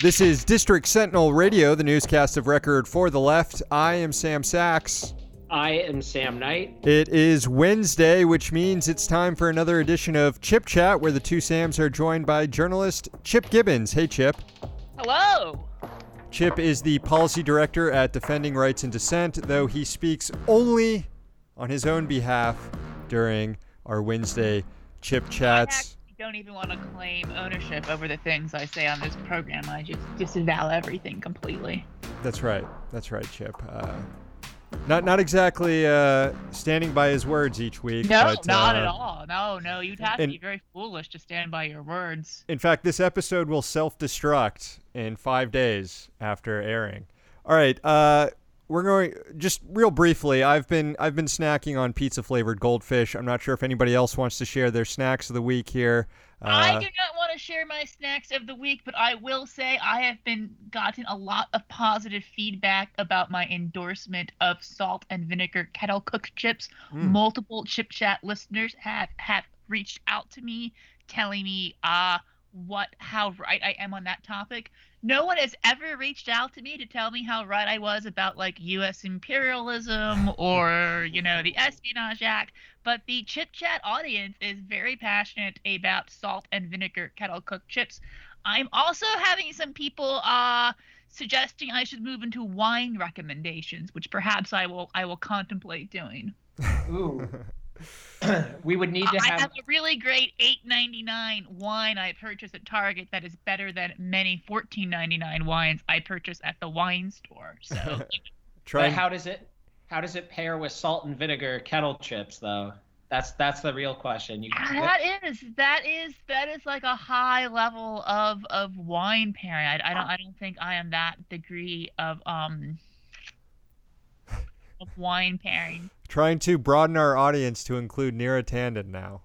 This is District Sentinel Radio, the newscast of record for the left. I am Sam Sachs. I am Sam Knight. It is Wednesday, which means it's time for another edition of Chip Chat, where the two Sams are joined by journalist Chip Gibbons. Hey, Chip. Hello. Chip is the policy director at Defending Rights and Dissent, though he speaks only on his own behalf during our Wednesday Chip Chats. Don't even want to claim ownership over the things I say on this program. I just disavow everything completely. That's right. That's right, Chip. Uh, not not exactly uh, standing by his words each week. No, but, not uh, at all. No, no, you'd have and- to be very foolish to stand by your words. In fact, this episode will self-destruct in five days after airing. All right, uh, we're going just real briefly. I've been I've been snacking on pizza flavored goldfish. I'm not sure if anybody else wants to share their snacks of the week here. I Uh, do not want to share my snacks of the week, but I will say I have been gotten a lot of positive feedback about my endorsement of salt and vinegar kettle cooked chips. Mm. Multiple chip chat listeners have have reached out to me telling me uh what how right I am on that topic. No one has ever reached out to me to tell me how right I was about like US imperialism or, you know, the Espionage Act but the chip chat audience is very passionate about salt and vinegar kettle cooked chips. I'm also having some people uh suggesting I should move into wine recommendations, which perhaps I will I will contemplate doing. Ooh. we would need to have. I have. have a really great $8.99 wine I purchased at Target that is better than many $14.99 wines I purchase at the wine store. So try But and- how does it? How does it pair with salt and vinegar kettle chips, though? That's that's the real question. You, that is that is that is like a high level of of wine pairing. I, I don't I don't think I am that degree of um of wine pairing. trying to broaden our audience to include Neera Tanden now.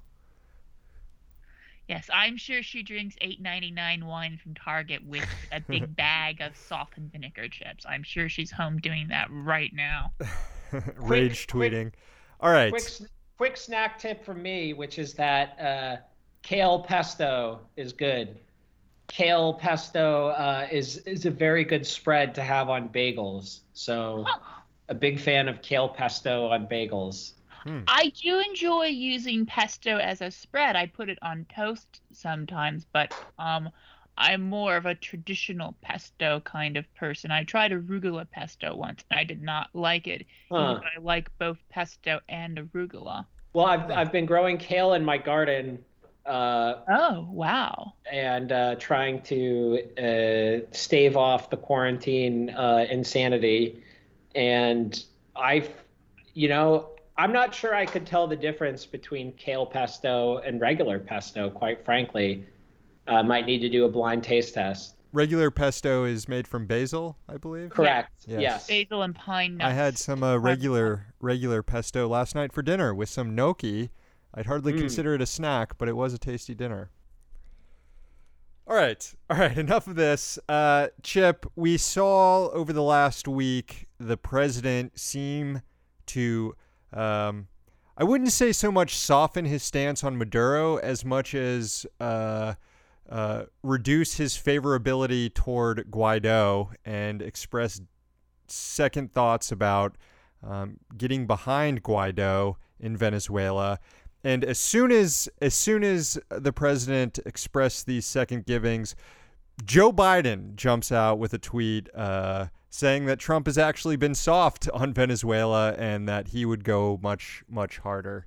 Yes, I'm sure she drinks eight ninety nine wine from Target with a big bag of softened vinegar chips. I'm sure she's home doing that right now. Rage quick- tweeting. All right. quick quick snack tip from me, which is that uh, kale pesto is good. Kale pesto uh, is is a very good spread to have on bagels. So, a big fan of kale pesto on bagels. I do enjoy using pesto as a spread. I put it on toast sometimes, but um, I'm more of a traditional pesto kind of person. I tried arugula pesto once, and I did not like it. Huh. I like both pesto and arugula. Well, I've I've been growing kale in my garden. Uh, Oh wow! and uh, trying to uh, stave off the quarantine uh, insanity. And I, you know, I'm not sure I could tell the difference between kale pesto and regular pesto, quite frankly. I might need to do a blind taste test. Regular pesto is made from basil, I believe. Correct. Yes. Yes. Basil and pine nuts. I had some uh, regular regular pesto last night for dinner with some gnocchi. I'd hardly Mm. consider it a snack, but it was a tasty dinner. All right, all right. Enough of this. Uh, Chip, we saw over the last week the president seem to, um, I wouldn't say so much soften his stance on Maduro as much as uh, uh, reduce his favorability toward Guaido and express second thoughts about um, getting behind Guaido in Venezuela. And as soon as as soon as the president expressed these second givings, Joe Biden jumps out with a tweet uh, saying that Trump has actually been soft on Venezuela and that he would go much much harder.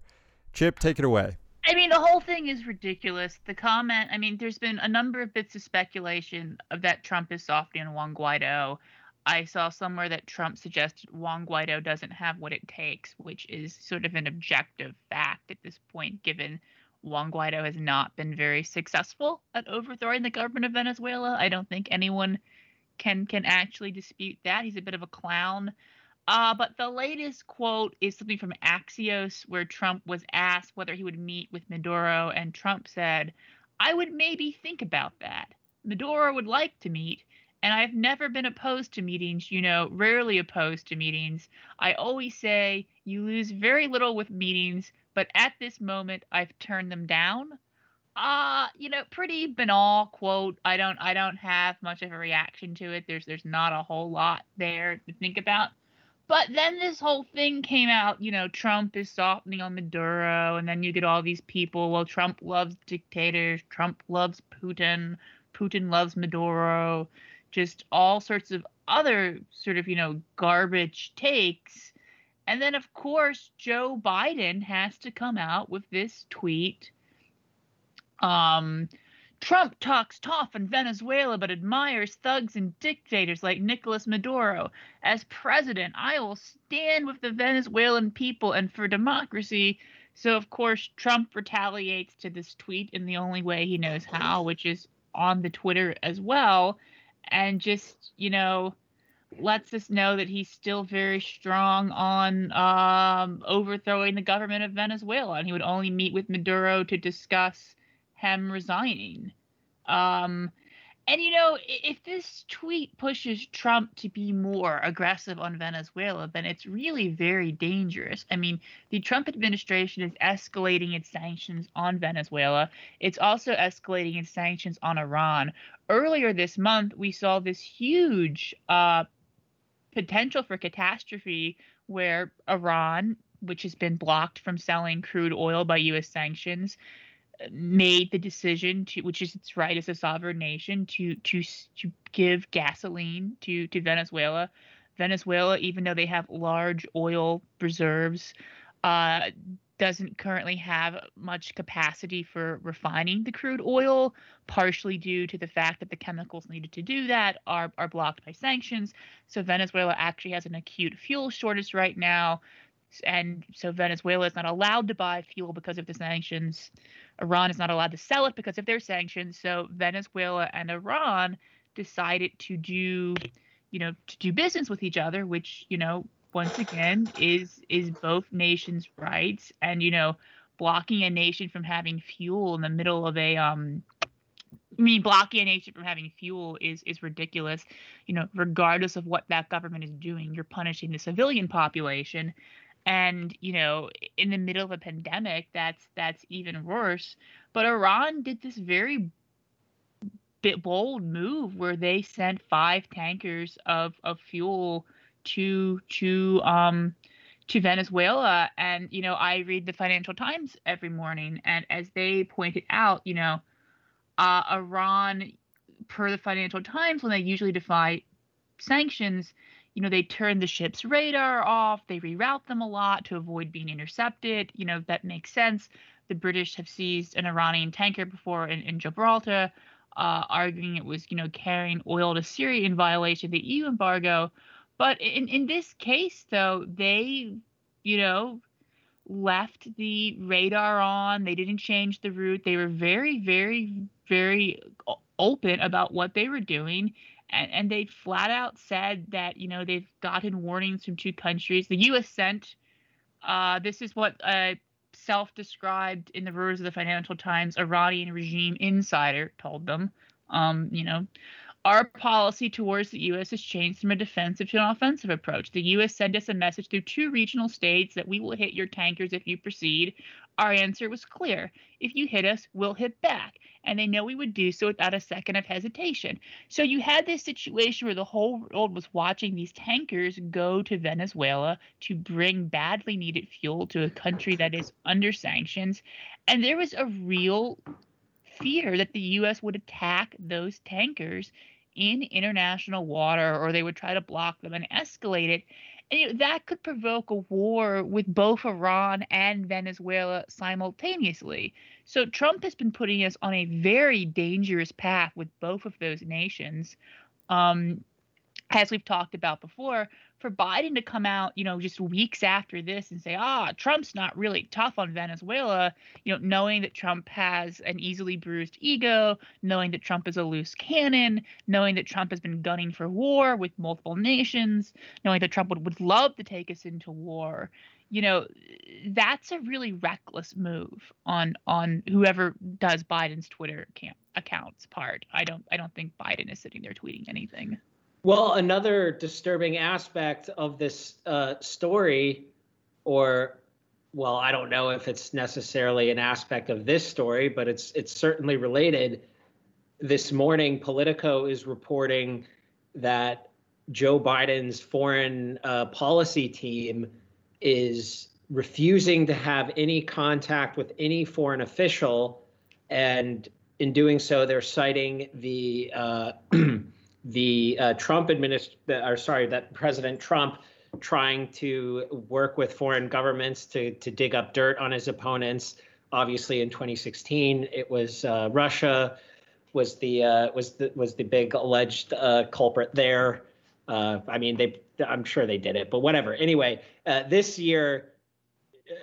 Chip, take it away. I mean, the whole thing is ridiculous. The comment, I mean, there's been a number of bits of speculation of that Trump is soft on Juan Guaido. I saw somewhere that Trump suggested Juan Guaido doesn't have what it takes, which is sort of an objective fact at this point, given Juan Guaido has not been very successful at overthrowing the government of Venezuela. I don't think anyone can can actually dispute that. He's a bit of a clown. Uh, but the latest quote is something from Axios, where Trump was asked whether he would meet with Maduro, and Trump said, I would maybe think about that. Maduro would like to meet, and I've never been opposed to meetings, you know, rarely opposed to meetings. I always say you lose very little with meetings, but at this moment, I've turned them down. Uh, you know, pretty banal quote. I don't I don't have much of a reaction to it. There's there's not a whole lot there to think about. But then this whole thing came out, you know, Trump is softening on Maduro, and then you get all these people, well, Trump loves dictators, Trump loves Putin, Putin loves Maduro, just all sorts of other sort of, you know, garbage takes. And then, of course, Joe Biden has to come out with this tweet. Um, Trump talks tough in Venezuela but admires thugs and dictators like Nicolas Maduro. As president, I will stand with the Venezuelan people and for democracy. So, of course, Trump retaliates to this tweet in the only way he knows how, which is on the Twitter as well, and just, you know, lets us know that he's still very strong on um, overthrowing the government of Venezuela, and he would only meet with Maduro to discuss him resigning. Um, and you know, if this tweet pushes Trump to be more aggressive on Venezuela, then it's really very dangerous. I mean, the Trump administration is escalating its sanctions on Venezuela. It's also escalating its sanctions on Iran. Earlier this month, we saw this huge uh, potential for catastrophe where Iran, which has been blocked from selling crude oil by U.S. sanctions, made the decision to, which is its right as a sovereign nation, to to to give gasoline to to Venezuela. Venezuela, even though they have large oil reserves, uh, doesn't currently have much capacity for refining the crude oil, partially due to the fact that the chemicals needed to do that are, are blocked by sanctions. So Venezuela actually has an acute fuel shortage right now. And so Venezuela is not allowed to buy fuel because of the sanctions. Iran is not allowed to sell it because of their sanctions. So Venezuela and Iran decided to do, you know, to do business with each other, which you know, once again, is is both nations' rights, and you know, blocking a nation from having fuel in the middle of a um. I mean, blocking a nation from having fuel is is ridiculous. You know, regardless of what that government is doing, you're punishing the civilian population and you know in the middle of a pandemic that's that's even worse. But iran did this very bit bold move where they sent five tankers of of fuel to to um to Venezuela. And you know I read the Financial Times every morning and as they pointed out you know uh, Iran per the Financial Times when they usually defy sanctions you know, they turn the ship's radar off, they reroute them a lot to avoid being intercepted. You know, that makes sense. The British have seized an Iranian tanker before in, in Gibraltar, uh, arguing it was, you know, carrying oil to Syria in violation of the EU embargo. But in, in this case, though, they, you know, left the radar on. They didn't change the route. They were very, very, very open about what they were doing and, and they flat out said that you know they've gotten warnings from two countries. The U.S. sent. Uh, this is what a self-described in the words of the Financial Times Iranian regime insider told them. Um, you know, our policy towards the U.S. has changed from a defensive to an offensive approach. The U.S. sent us a message through two regional states that we will hit your tankers if you proceed. Our answer was clear if you hit us, we'll hit back and they know we would do so without a second of hesitation. So you had this situation where the whole world was watching these tankers go to Venezuela to bring badly needed fuel to a country that is under sanctions. And there was a real fear that the U.S. would attack those tankers in international water or they would try to block them and escalate it. And you know, that could provoke a war with both Iran and Venezuela simultaneously. So Trump has been putting us on a very dangerous path with both of those nations. Um, as we've talked about before, for Biden to come out, you know, just weeks after this and say, ah, Trump's not really tough on Venezuela, you know, knowing that Trump has an easily bruised ego, knowing that Trump is a loose cannon, knowing that Trump has been gunning for war with multiple nations, knowing that Trump would, would love to take us into war you know that's a really reckless move on on whoever does Biden's Twitter account, accounts part. I don't I don't think Biden is sitting there tweeting anything. Well, another disturbing aspect of this uh, story, or well, I don't know if it's necessarily an aspect of this story, but it's it's certainly related. This morning, Politico is reporting that Joe Biden's foreign uh, policy team is refusing to have any contact with any foreign official, and in doing so, they're citing the uh, the uh, Trump administration, or sorry, that President Trump trying to work with foreign governments to to dig up dirt on his opponents. Obviously, in 2016, it was uh, Russia was the uh, was the was the big alleged uh, culprit there. Uh, I mean, they I'm sure they did it, but whatever. Anyway, uh, this year,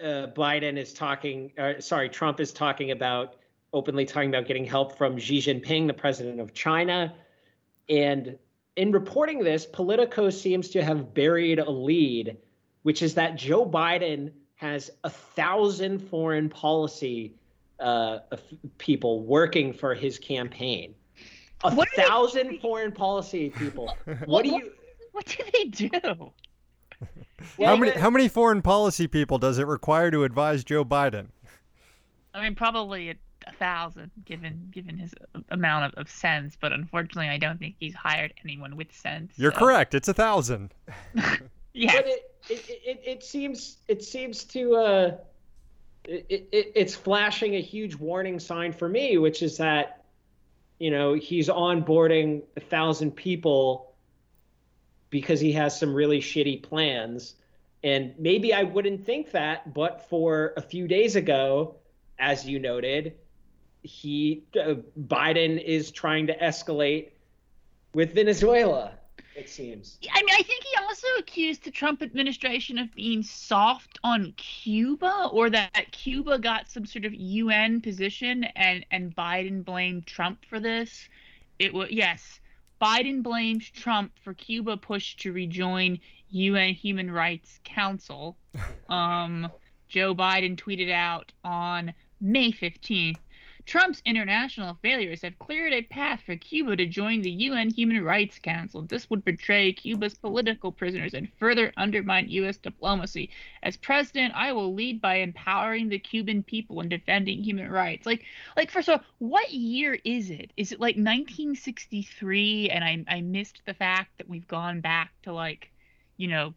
Biden is talking. sorry, Trump is talking about openly talking about getting help from Xi Jinping, the president of China, and in reporting this, Politico seems to have buried a lead, which is that Joe Biden has a thousand foreign policy uh, people working for his campaign. A what thousand they... foreign policy people. What, what do you? What do they do? how many how many foreign policy people does it require to advise Joe Biden? I mean, probably a thousand given given his amount of, of sense but unfortunately i don't think he's hired anyone with sense you're so. correct. It's a thousand. Yeah but it, it, it, it seems it seems to uh it, it, it's flashing a huge warning sign for me which is that you know he's onboarding a thousand people because he has some really shitty plans. And maybe i wouldn't think that but for a few days ago as you noted he uh, Biden is trying to escalate with Venezuela. It seems. I mean, I think he also accused the Trump administration of being soft on Cuba, or that Cuba got some sort of UN position, and and Biden blamed Trump for this. It was yes, Biden blamed Trump for Cuba push to rejoin UN Human Rights Council. Um, Joe Biden tweeted out on May 15th Trump's international failures have cleared a path for Cuba to join the UN Human Rights Council. This would betray Cuba's political prisoners and further undermine U.S. diplomacy. As president, I will lead by empowering the Cuban people and defending human rights. Like, like first of all, what year is it? Is it like 1963? And I, I missed the fact that we've gone back to like, you know,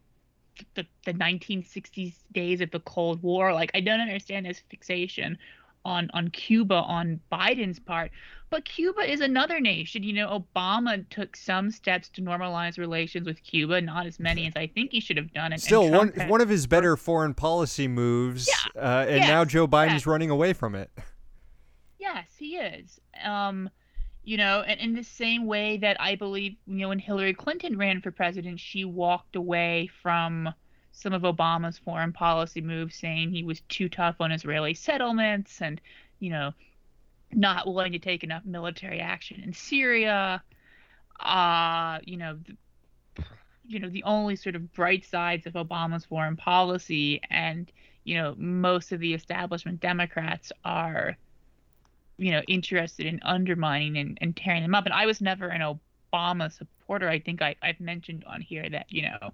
the, the 1960s days of the Cold War. Like, I don't understand this fixation on on Cuba on Biden's part. But Cuba is another nation. You know, Obama took some steps to normalize relations with Cuba, not as many as I think he should have done. And, Still, and one had, one of his better foreign policy moves, yeah, uh, and yes, now Joe Biden's yes. running away from it. Yes, he is. Um, you know, and in the same way that I believe, you know, when Hillary Clinton ran for president, she walked away from some of Obama's foreign policy moves, saying he was too tough on Israeli settlements and, you know, not willing to take enough military action in Syria. Uh, you know, the, you know, the only sort of bright sides of Obama's foreign policy and, you know, most of the establishment Democrats are, you know, interested in undermining and, and tearing them up. And I was never an Obama supporter. I think I, I've mentioned on here that, you know,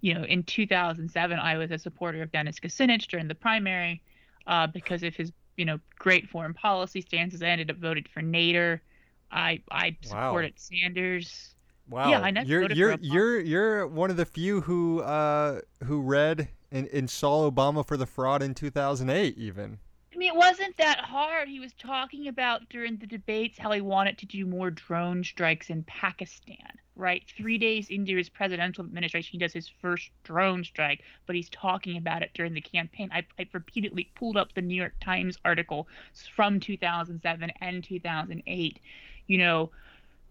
you know, in 2007, I was a supporter of Dennis Kucinich during the primary uh, because of his, you know, great foreign policy stances. I ended up voted for Nader. I I supported wow. Sanders. Wow. Yeah, I never you're you're you're you're one of the few who uh who read and, and saw Obama for the fraud in 2008 even. I mean, it wasn't that hard. He was talking about during the debates how he wanted to do more drone strikes in Pakistan, right? Three days into his presidential administration, he does his first drone strike, but he's talking about it during the campaign. I, I repeatedly pulled up the New York Times article from 2007 and 2008. You know,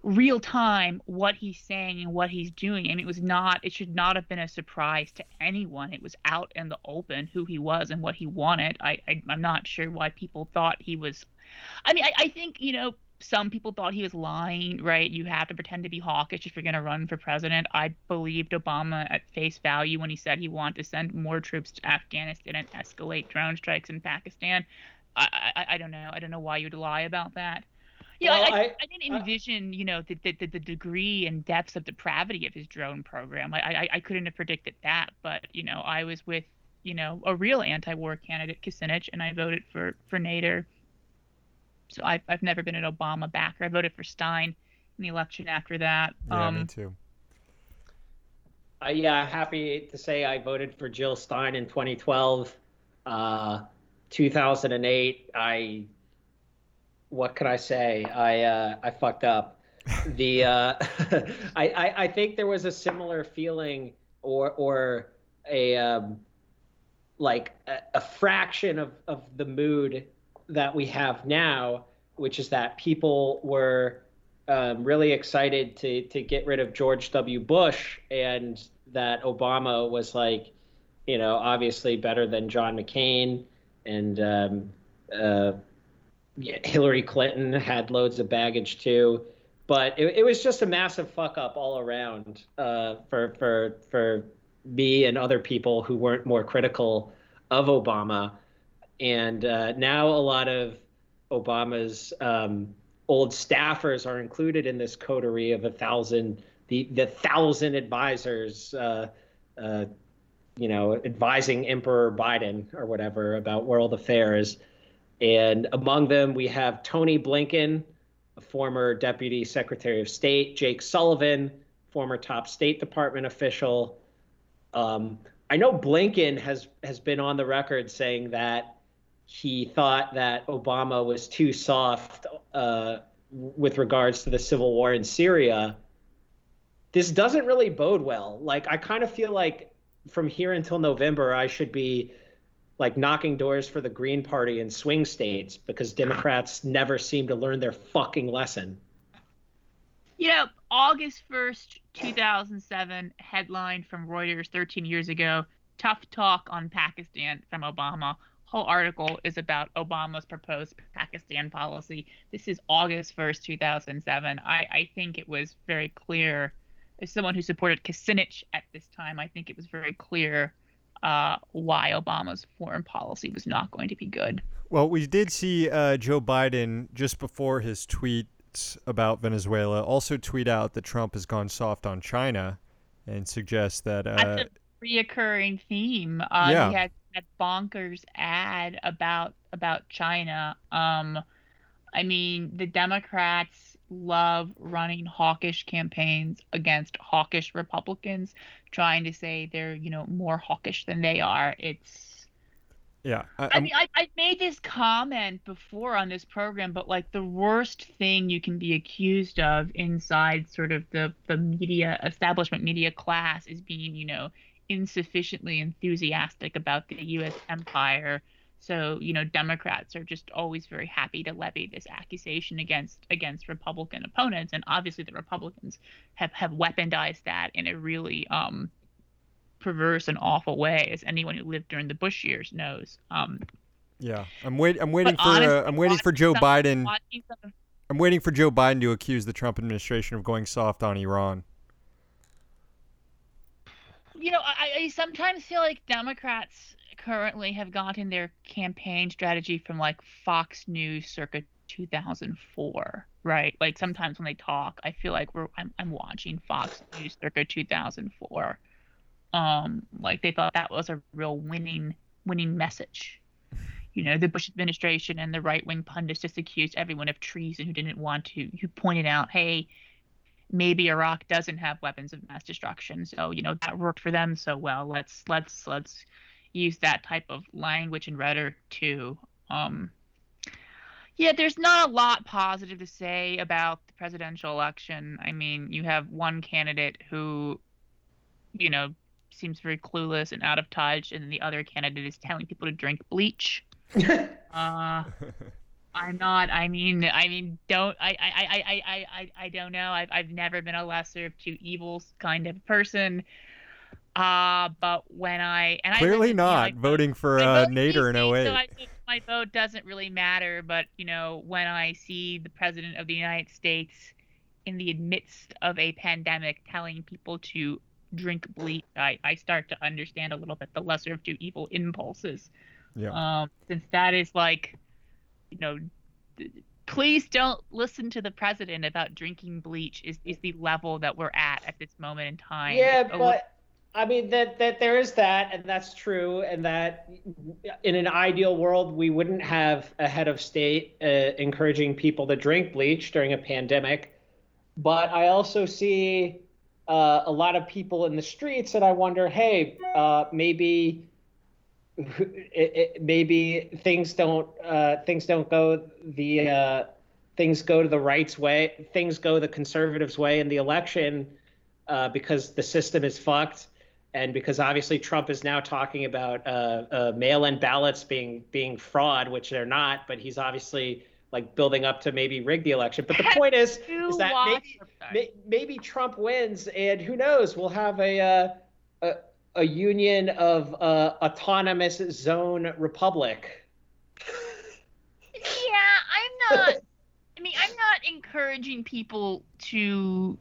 real time what he's saying and what he's doing. Mean, it was not, it should not have been a surprise to anyone. It was out in the open who he was and what he wanted. I, I am not sure why people thought he was. I mean, I, I think you know some people thought he was lying, right? You have to pretend to be hawkish if you're going to run for president. I believed Obama at face value when he said he wanted to send more troops to Afghanistan and escalate drone strikes in Pakistan. I, I, I don't know. I don't know why you'd lie about that. Yeah, well, I, I, I, didn't envision, you know, the, the, the degree and depths of depravity of his drone program. I, I, I couldn't have predicted that, but you know, I was with you know, a real anti-war candidate, Kucinich, and I voted for for Nader. So I've I've never been an Obama backer. I voted for Stein in the election after that. Yeah, um, me too. Uh, yeah, happy to say I voted for Jill Stein in 2012. Uh, 2008, I what can I say? I uh, I fucked up. The uh, I, I I think there was a similar feeling or or a um, like a, a fraction of of the mood that we have now, which is that people were um, really excited to to get rid of George W. Bush, and that Obama was like, you know, obviously better than John McCain, and um, uh, Hillary Clinton had loads of baggage too. But it, it was just a massive fuck up all around uh, for for for me and other people who weren't more critical of Obama. And uh, now a lot of Obama's um, old staffers are included in this coterie of a thousand, the the thousand advisors, uh, uh, you know, advising Emperor Biden or whatever about world affairs. And among them, we have Tony Blinken, a former Deputy Secretary of State, Jake Sullivan, former top State Department official. Um, I know Blinken has has been on the record saying that he thought that Obama was too soft uh, with regards to the civil war in Syria. This doesn't really bode well. Like I kind of feel like from here until November, I should be like knocking doors for the Green Party in swing states because Democrats never seem to learn their fucking lesson. You know, August 1st, 2007, headline from Reuters 13 years ago Tough talk on Pakistan from Obama. Whole article is about Obama's proposed Pakistan policy. This is August 1st, 2007. I, I think it was very clear, as someone who supported Kucinich at this time, I think it was very clear uh, why Obama's foreign policy was not going to be good. Well, we did see uh, Joe Biden just before his tweets about Venezuela also tweet out that Trump has gone soft on China and suggest that. Uh, That's a reoccurring theme. Uh, Yeah. He had that bonkers ad about about China. Um, I mean, the Democrats love running hawkish campaigns against hawkish Republicans, trying to say they're you know more hawkish than they are. It's yeah, I, I mean, I, I made this comment before on this program, but like the worst thing you can be accused of inside sort of the, the media establishment media class is being, you know, insufficiently enthusiastic about the U.S. empire. So, you know, Democrats are just always very happy to levy this accusation against against Republican opponents, and obviously the Republicans have have weaponized that in a really um, perverse and awful way, as anyone who lived during the Bush years knows. Um, yeah, I'm wait. I'm waiting for. honestly, uh, I'm waiting for Joe some- Biden. some I'm waiting for Joe Biden to accuse the Trump administration of going soft on Iran. you know, I, I sometimes feel like Democrats currently have gotten their campaign strategy from like Fox News circa 2004, right? Like sometimes when they talk, I feel like we're I'm, I'm watching Fox News circa 2004. Um, like they thought that was a real winning winning message. You know, the Bush administration and the right wing pundits just accused everyone of treason who didn't want to. Who pointed out, hey, maybe Iraq doesn't have weapons of mass destruction. So, you know, that worked for them so well. Let's let's let's use that type of language and rhetoric too. Um yeah, there's not a lot positive to say about the presidential election. I mean, you have one candidate who, you know, seems very clueless and out of touch, and the other candidate is telling people to drink bleach. Uh, I'm not. I mean, I mean, don't. I, I, I, I, I, I, I don't know. I've, I've never been a lesser of two evils kind of person. Uh, but when I and Clearly live in, you know, not I voting for I uh, Nader in DC, 08. So I, my vote doesn't really matter. But you know, when I see the president of the United States in the midst of a pandemic telling people to drink bleach, I, I start to understand a little bit the lesser of two evil impulses. yeah. Um, since that is like, you know, th- please don't listen to the president about drinking bleach. Is is the level that we're at at this moment in time. Yeah, It's a but I mean that that there is that, and that's true, and that in an ideal world we wouldn't have a head of state uh, encouraging people to drink bleach during a pandemic. But I also see uh, a lot of people in the streets, and I wonder, hey, uh, maybe it, it, maybe things don't uh, things don't go the uh, things go to the right's way, things go the conservatives' way in the election uh, because the system is fucked and because obviously Trump is now talking about uh, uh, mail-in ballots being being fraud, which they're not, but he's obviously like building up to maybe rig the election. But the point is, is that maybe may, maybe Trump wins, and who knows? We'll have a uh, a, a union of uh, autonomous zone republic. yeah, I'm not. I mean, I'm not encouraging people to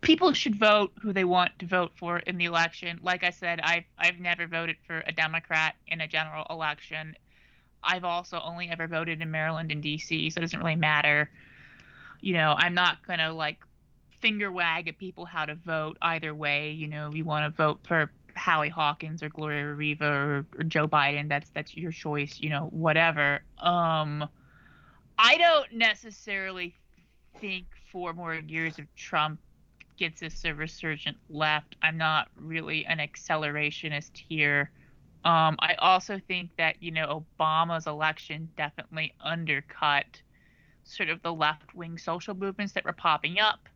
people should vote who they want to vote for in the election. Like I said, I've I've never voted for a Democrat in a general election. I've also only ever voted in Maryland and DC, so it doesn't really matter. You know, I'm not gonna like finger wag at people how to vote either way. You know, you want to vote for Howie Hawkins or Gloria Riva or, or Joe Biden. That's that's your choice. You know, whatever. Um, I don't necessarily think four more years of Trump gets us a resurgent left. I'm not really an accelerationist here. Um, I also think that, you know, Obama's election definitely undercut sort of the left wing social movements that were popping up,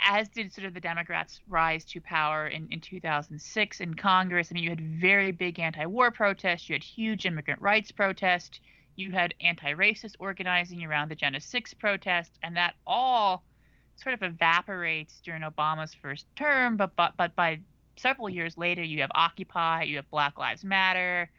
as did sort of the Democrats' rise to power in, in 2006 in Congress. I mean, you had very big anti war protests, you had huge immigrant rights protests, you had anti racist organizing around the Jena 6 protest, and that all sort of evaporates during Obama's first term, but but but by several years later, you have Occupy, you have Black Lives Matter.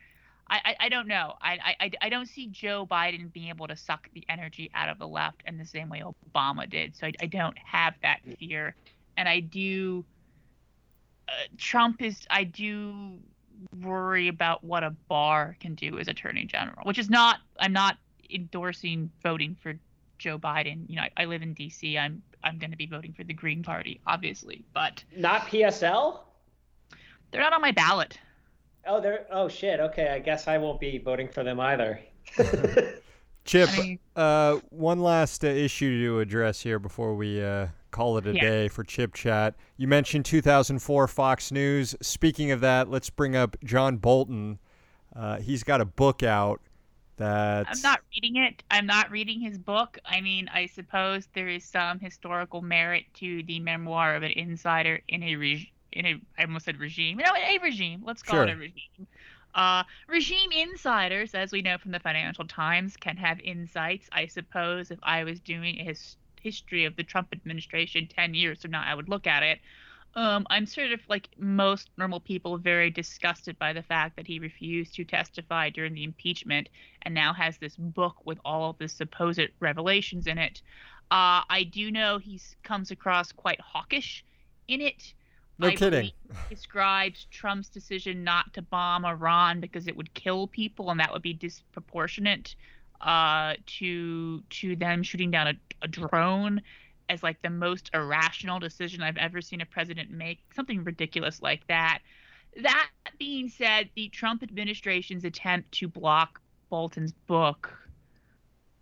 I, I, I don't know. I, I, I don't see Joe Biden being able to suck the energy out of the left in the same way Obama did. So I, I don't have that fear. And I do. Uh, Trump is. I do worry about what a Barr can do as Attorney General, which is not. I'm not endorsing voting for Joe Biden. You know, I, I live in D.C. I'm I'm going to be voting for the Green Party, obviously, but not PSL. They're not on my ballot. Oh, they're oh shit. Okay, I guess I won't be voting for them either. Chip, I mean, uh, one last uh, issue to address here before we uh, call it a yeah. day for Chip Chat. You mentioned 2004 Fox News. Speaking of that, let's bring up John Bolton. Uh, he's got a book out that I'm not reading it. I'm not reading his book. I mean, I suppose there is some historical merit to the memoir of an insider in a regime. In a, I almost said regime. No, a regime. Let's call sure. it a regime. Uh, regime insiders, as we know from the Financial Times, can have insights. I suppose if I was doing a his, history of the Trump administration 10 years from now, I would look at it um, I'm sort of like most normal people, very disgusted by the fact that he refused to testify during the impeachment and now has this book with all of the supposed revelations in it. Uh, I do know he comes across quite hawkish in it. No I kidding. Describes Trump's decision not to bomb Iran because it would kill people and that would be disproportionate uh, to to them shooting down a, a drone as like the most irrational decision I've ever seen a president make, something ridiculous like that. That being said, the Trump administration's attempt to block Bolton's book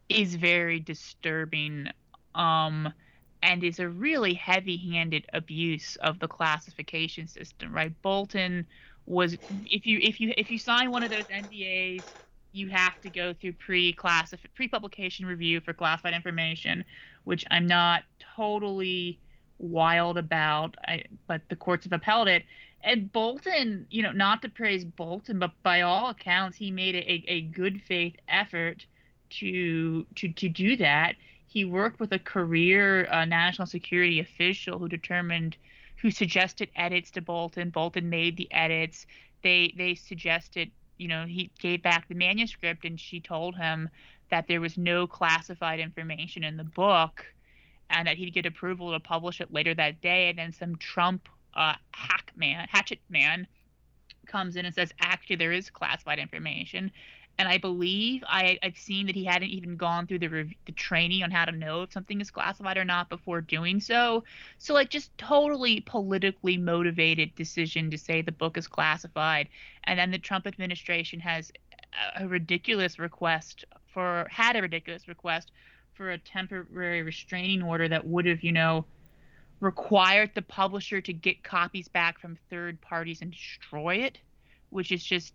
is very disturbing um, and is a really heavy-handed abuse of the classification system, right? Bolton was if you if you if you sign one of those NDAs you have to go through pre-classif- pre-publication review for classified information, which I'm not totally wild about, I, but the courts have upheld it. And Bolton, you know, not to praise Bolton, but by all accounts, he made a, a good faith effort to to to do that. He worked with a career uh, national security official who determined, who suggested edits to Bolton. Bolton made the edits. They they suggested you know, he gave back the manuscript and she told him that there was no classified information in the book and that he'd get approval to publish it later that day. And then some Trump uh, hack man, hatchet man, comes in and says, actually, there is classified information. and I believe I, I've seen that he hadn't even gone through the rev- the training on how to know if something is classified or not before doing so. So like just totally politically motivated decision to say the book is classified, and then the Trump administration has a, a ridiculous request for had a ridiculous request for a temporary restraining order that would have you know required the publisher to get copies back from third parties and destroy it, which is just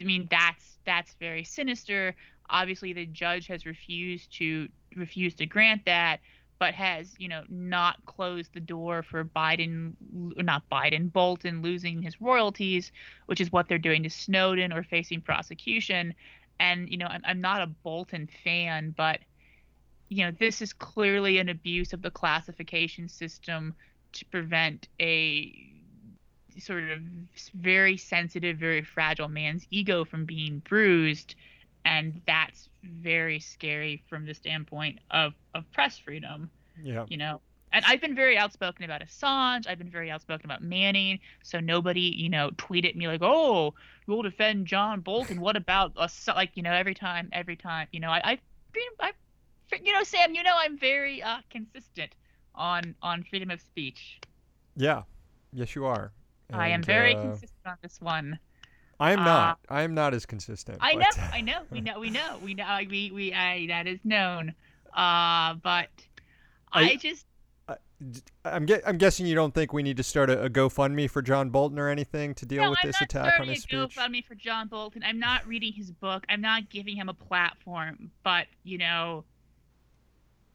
I mean that's that's very sinister. Obviously the judge has refused to refused to grant that, but has, you know, not closed the door for Biden not Biden, Bolton losing his royalties, which is what they're doing to Snowden or facing prosecution. And, you know, I'm, I'm not a Bolton fan, but you know, this is clearly an abuse of the classification system to prevent a sort of very sensitive, very fragile man's ego from being bruised. And that's very scary from the standpoint of, of press freedom. Yeah. You know, and I've been very outspoken about Assange. I've been very outspoken about Manning. So nobody, you know, tweet at me like, "Oh, you'll defend John Bolton. What about us?" Like, you know, every time, every time, you know, I, I've been, I've you know, Sam, you know, I'm very uh, consistent on on freedom of speech. Yeah, yes, you are. I am very uh, consistent on this one. I am uh, not. I am not as consistent. I know, but- I know, we know, we know, we know, we we I that is known. Uh, but I, I- just I'm get, I'm guessing you don't think we need to start a, a GoFundMe for John Bolton or anything to deal no, with I'm this not attack on starting his a speech. GoFundMe for John Bolton. I'm not reading his book. I'm not giving him a platform. But you know,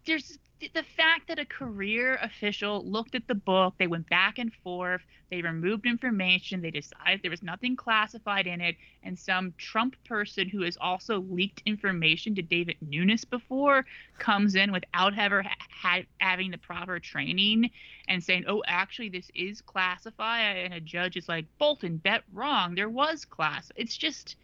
there's the fact that a career official looked at the book, they went back and forth, they removed information, they decided there was nothing classified in it, and some Trump person who has also leaked information to Devin Nunes before comes in without ever ha- ha- having the proper training and saying, "Oh, actually, this is classified," and a judge is like, "Bolton, bet wrong. There was class." It's just,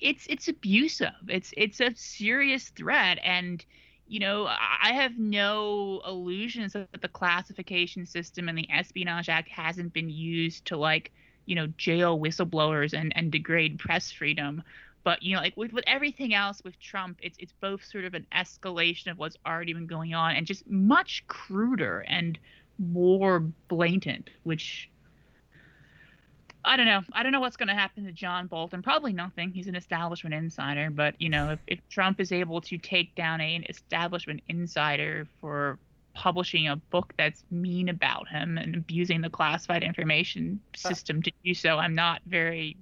it's it's abusive. It's it's a serious threat and you know, I have no illusions that the classification system and the Espionage Act hasn't been used to like, you know, jail whistleblowers and, and degrade press freedom. But you know, like with, with everything else with Trump, it's it's both sort of an escalation of what's already been going on and just much cruder and more blatant, which I don't know. I don't know what's going to happen to John Bolton. Probably nothing. He's an establishment insider. But, you know, if, if Trump is able to take down an establishment insider for publishing a book that's mean about him and abusing the classified information uh, system to do so, I'm not very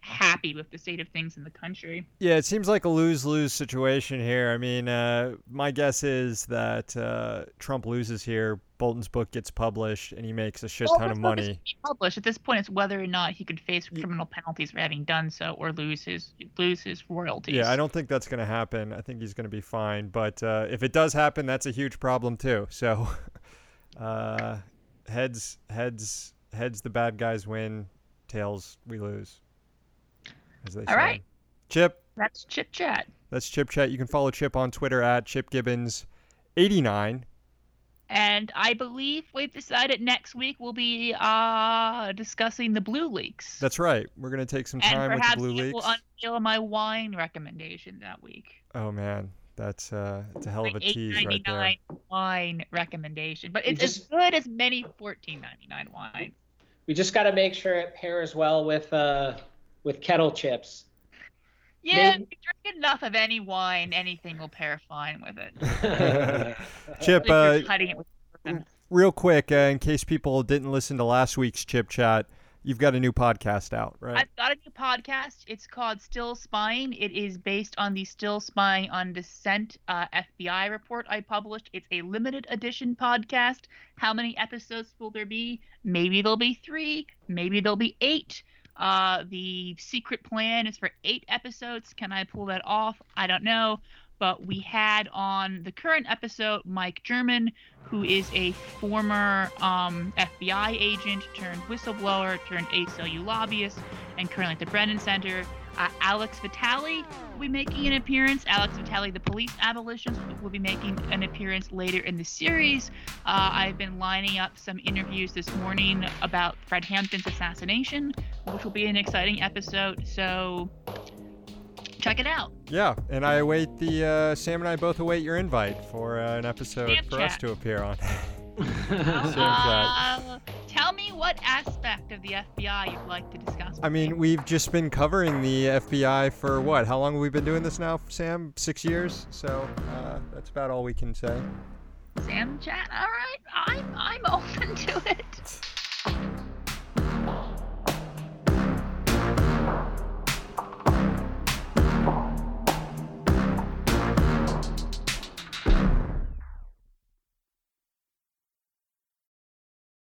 happy with the state of things in the country. Yeah, it seems like a lose-lose situation here. I mean, uh, my guess is that uh, Trump loses here. Bolton's book gets published, and he makes a shit Well, ton of money. Published at this point, it's whether or not he could face criminal penalties for having done so, or lose his lose his royalties. Yeah, I don't think that's going to happen. I think he's going to be fine. But uh, if it does happen, that's a huge problem too. So, uh, heads, heads, heads. The bad guys win. Tails, we lose. As they All say. right. Chip. That's chit chat. That's Chip Chat. You can follow Chip on Twitter at Chip Gibbons, eighty nine. And I believe we've decided next week we'll be uh, discussing the blue leaks. That's right. We're gonna take some time with the perhaps blue it will unveil my wine recommendation that week. oh man, that's uh, it's a hell of a tease right there. $8.99 wine recommendation, but You it's as good as many fourteen ninety nine wines. We just got to make sure it pairs well with uh with kettle chips. Yeah, Maybe- if you drink enough of any wine, anything will pair fine with it. Chip, If uh, it with real quick, uh, in case people didn't listen to last week's Chip Chat, you've got a new podcast out, right? I've got a new podcast. It's called Still Spying. It is based on the Still Spying on Dissent uh, FBI report I published. It's a limited edition podcast. How many episodes will there be? Maybe there'll be three. Maybe there'll be eight. Uh, the secret plan is for eight episodes. Can I pull that off? I don't know. But we had on the current episode Mike German, who is a former um, FBI agent turned whistleblower turned ACLU lobbyist and currently at the Brennan Center. Uh, Alex Vitale will be making an appearance. Alex Vitale, the police abolitionist, will be making an appearance later in the series. Uh, I've been lining up some interviews this morning about Fred Hampton's assassination, which will be an exciting episode. So check it out. Yeah, and I await the uh, Sam and I both await your invite for uh, an episode Sam for us to appear on. Uh, tell me what aspect of the FBI you'd like to discuss. I mean, we've just been covering the FBI for what? How long have we been doing this now, Sam? Six years. So uh, that's about all we can say. Sam chat. All right, I'm I'm open to it.